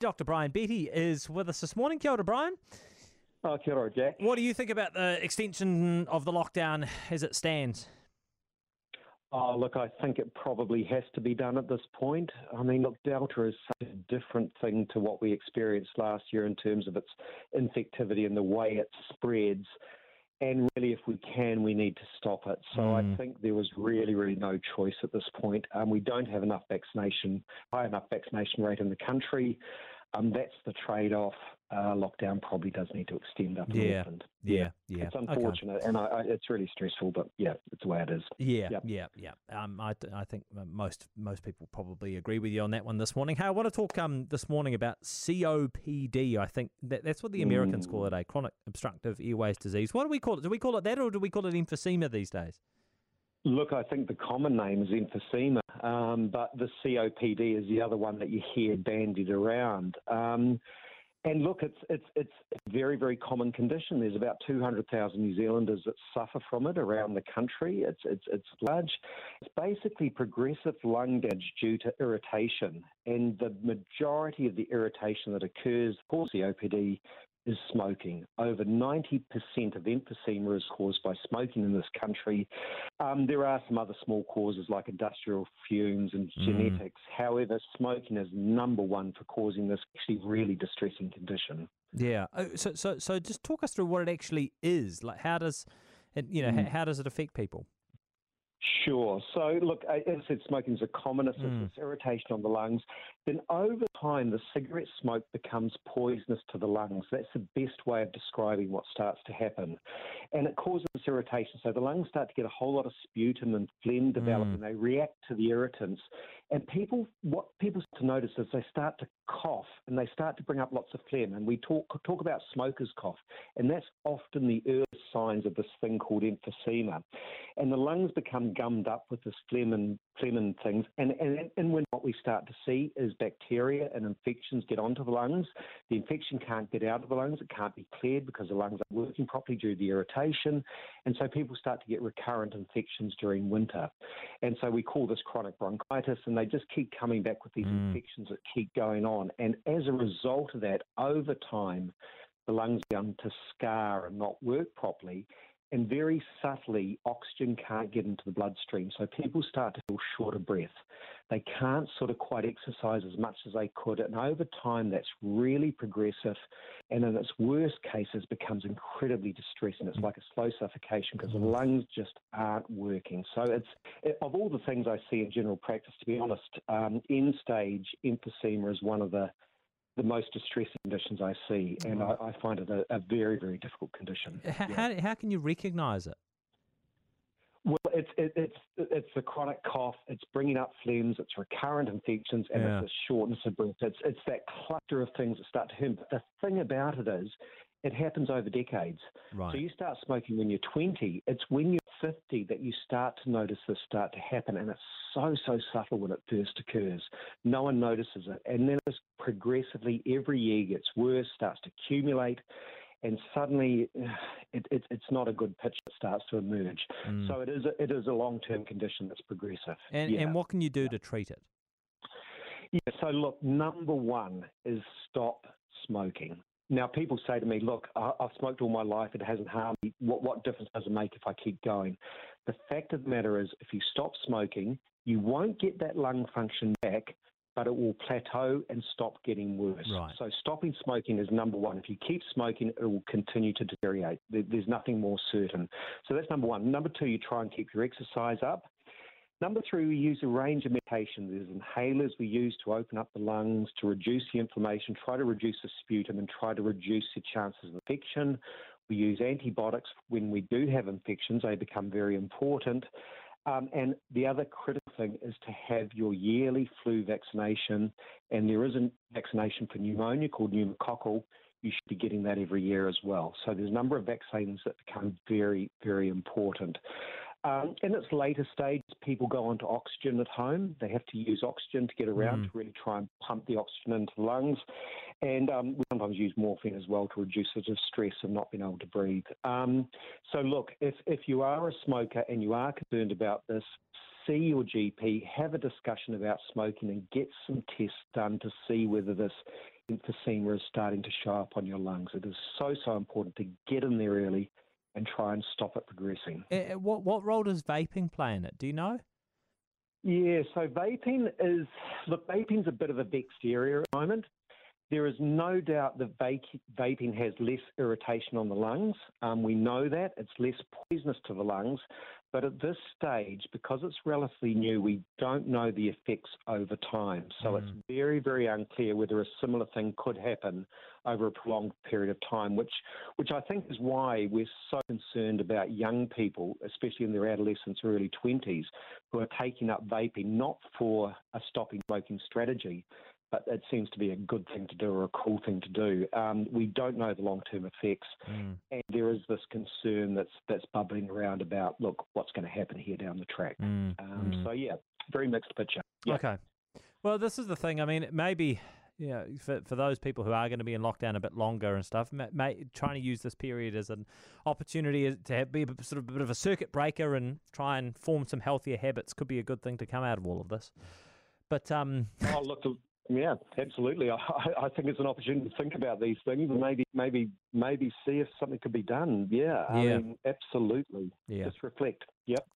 Dr. Bryan Betty is with us this morning. Kia ora, Bryan. Oh, kia ora, Jack. What do you think about the extension of the lockdown as it stands? Oh, look, I think it probably has to be done at this point. I mean, look, Delta is such a different thing to what we experienced last year in terms of its infectivity and the way it spreads. And really, if we can, we need to stop it. So mm. I think there was really, really no choice at this point. Um, we don't have enough vaccination, high enough vaccination rate in the country. Um, that's the trade off. Uh, lockdown probably does need to extend up yeah, Yeah, yeah, It's unfortunate, okay. and I, I, it's really stressful, but yeah, it's the way it is. Yeah, yep. yeah, yeah. Um, I, I think most most people probably agree with you on that one this morning. Hey, I want to talk um this morning about COPD. I think that, that's what the Americans mm. call it, a chronic obstructive airways disease. What do we call it? Do we call it that, or do we call it emphysema these days? Look, I think the common name is emphysema, um, but the COPD is the other one that you hear bandied around. Um, and look, it's it's it's a very very common condition. There's about 200,000 New Zealanders that suffer from it around the country. It's it's it's large. It's basically progressive lung damage due to irritation, and the majority of the irritation that occurs for COPD is smoking. Over 90% of emphysema is caused by smoking in this country. Um, there are some other small causes like industrial fumes and mm. genetics. However, smoking is number one for causing this actually really distressing condition. Yeah. Oh, so, so, so just talk us through what it actually is. Like, how does it, you know, mm. how does it affect people? Sure. So, look, as I said, smoking is a common mm. irritation on the lungs. Then, over time, the cigarette smoke becomes poisonous to the lungs. That's the best way of describing what starts to happen. And it causes irritation. So, the lungs start to get a whole lot of sputum and phlegm develop, mm. and they react to the irritants. And people, what people to notice is they start to cough and they start to bring up lots of phlegm. And we talk talk about smoker's cough, and that's often the early signs of this thing called emphysema. And the lungs become gummed up with this phlegm and phlegm and things. And and and when we start to see is bacteria and infections get onto the lungs, the infection can't get out of the lungs. It can't be cleared because the lungs aren't working properly due to the irritation. And so people start to get recurrent infections during winter. And so we call this chronic bronchitis. And they just keep coming back with these mm. infections that keep going on. And as a result of that, over time, the lungs begin to scar and not work properly. And very subtly, oxygen can't get into the bloodstream. So people start to feel short of breath. They can't sort of quite exercise as much as they could. And over time, that's really progressive. And in its worst cases, becomes incredibly distressing. It's like a slow suffocation because the lungs just aren't working. So it's, it, of all the things I see in general practice, to be honest, um, end stage emphysema is one of the the most distressing conditions I see, and mm. I, I find it a, a, very, very difficult condition. How, yeah. how, how can you recognise it? Well, it's it, it's it's the chronic cough. It's bringing up phlegms. It's recurrent infections, and yeah. it's the shortness of breath. It's it's that cluster of things that start to hurt. But the thing about it is, it happens over decades. Right. So you start smoking when you're 20. It's when you're 50 that you start to notice this start to happen, and it's so so subtle when it first occurs. No one notices it, and then it's progressively every year gets worse, starts to accumulate, and suddenly it, it, it's not a good picture that starts to emerge. Mm. So it is a, it is a long term condition that's progressive. And, yeah. and what can you do to treat it? Yeah, so look, number one is stop smoking. Now, people say to me, look, I've smoked all my life, it hasn't harmed me. What, what difference does it make if I keep going? The fact of the matter is, if you stop smoking, you won't get that lung function back, but it will plateau and stop getting worse. Right. So stopping smoking is number one. If you keep smoking, it will continue to deteriorate. There's nothing more certain. So that's number one. Number two, you try and keep your exercise up. Number three, we use a range of medications. There's inhalers we use to open up the lungs, to reduce the inflammation, try to reduce the sputum, and try to reduce the chances of infection. We use antibiotics when we do have infections, they become very important. Um, and the other critical thing is to have your yearly flu vaccination. And there is a vaccination for pneumonia called pneumococcal. You should be getting that every year as well. So there's a number of vaccines that become very, very important. Um, in its later stages, people go onto oxygen at home. They have to use oxygen to get around mm. to really try and pump the oxygen into the lungs. And um, we sometimes use morphine as well to reduce the distress of not being able to breathe. Um, so, look, if, if you are a smoker and you are concerned about this, see your GP, have a discussion about smoking, and get some tests done to see whether this emphysema is starting to show up on your lungs. It is so, so important to get in there early and try and stop it progressing. Uh, what, what role does vaping play in it? Do you know? Yeah, so vaping is, look, vaping's a bit of a vexed area at the moment. There is no doubt that vaping has less irritation on the lungs. Um, we know that. It's less poisonous to the lungs. But at this stage, because it's relatively new, we don't know the effects over time. So mm. it's very, very unclear whether a similar thing could happen over a prolonged period of time, which, which I think is why we're so concerned about young people, especially in their adolescence, or early 20s, who are taking up vaping not for a stopping smoking strategy, but it seems to be a good thing to do or a cool thing to do. Um, we don't know the long term effects, mm. and there is this concern that's that's bubbling around about look what's going to happen here down the track. Mm. Um, mm. So yeah, very mixed picture. Yeah. Okay. Well, this is the thing. I mean, maybe you know, for for those people who are going to be in lockdown a bit longer and stuff, may, may, trying to use this period as an opportunity to have, be a, sort of a bit of a circuit breaker and try and form some healthier habits could be a good thing to come out of all of this. But um, oh, look, yeah, absolutely. I, I think it's an opportunity to think about these things and maybe, maybe, maybe see if something could be done. Yeah, I yeah. mean, absolutely. Yeah. Just reflect. Yep.